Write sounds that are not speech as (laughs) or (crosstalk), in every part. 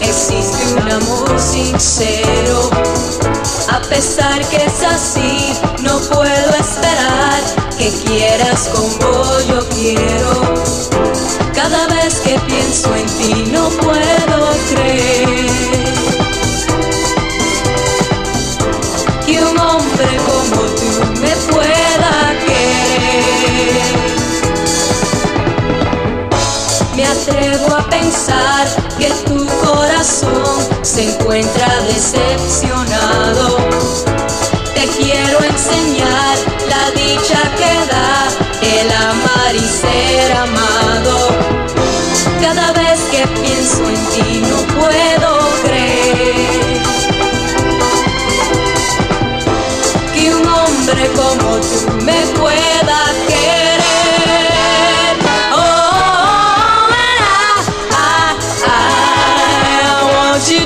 existe un amor sincero. A pesar que es así, no puedo esperar que quieras como yo. se encuentra decepcionado.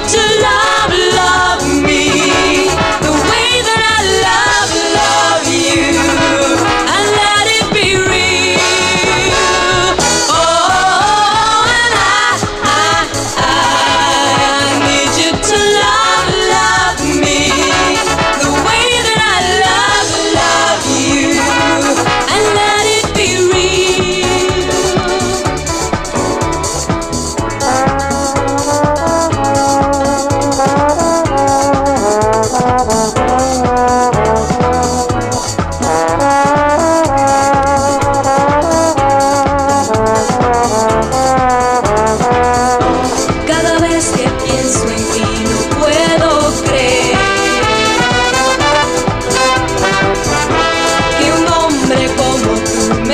to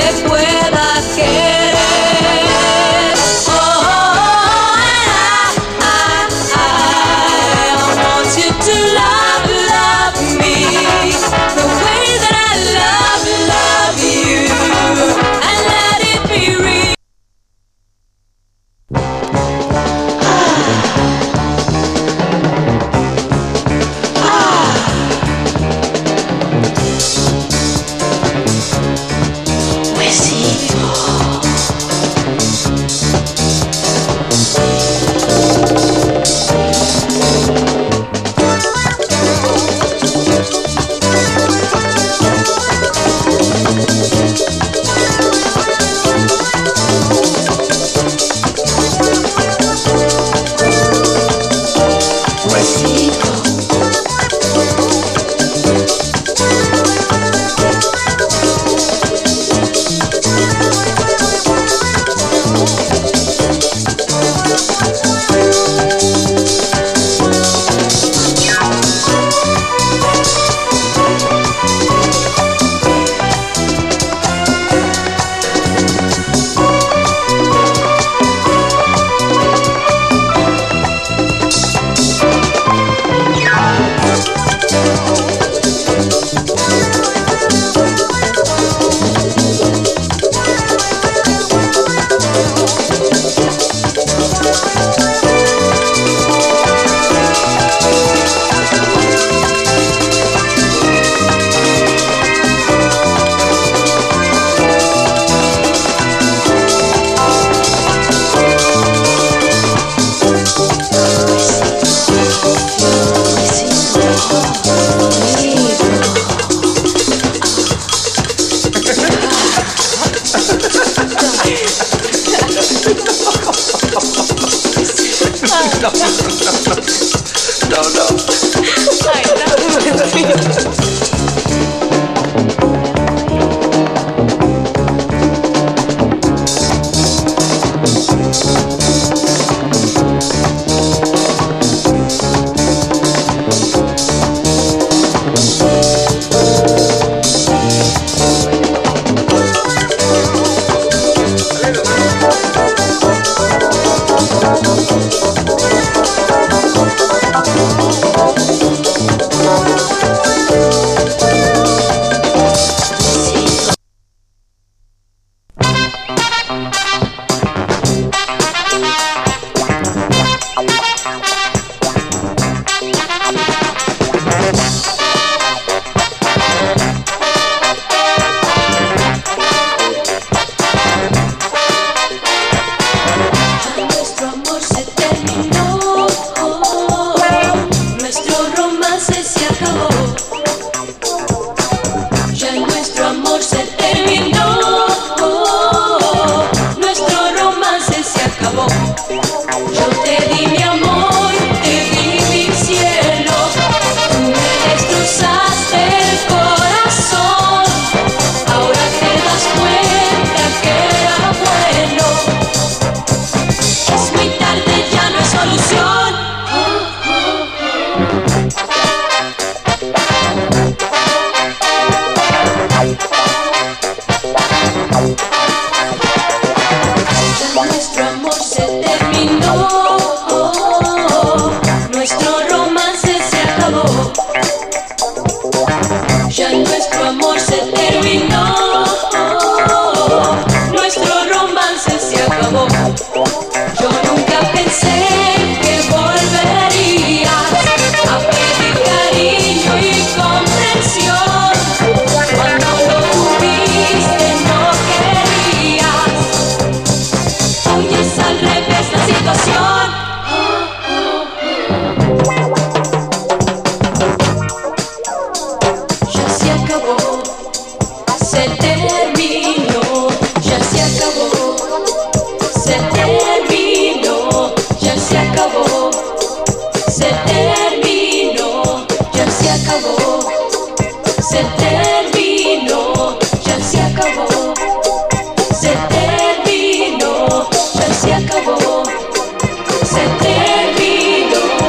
después. 让 (laughs) 我 no one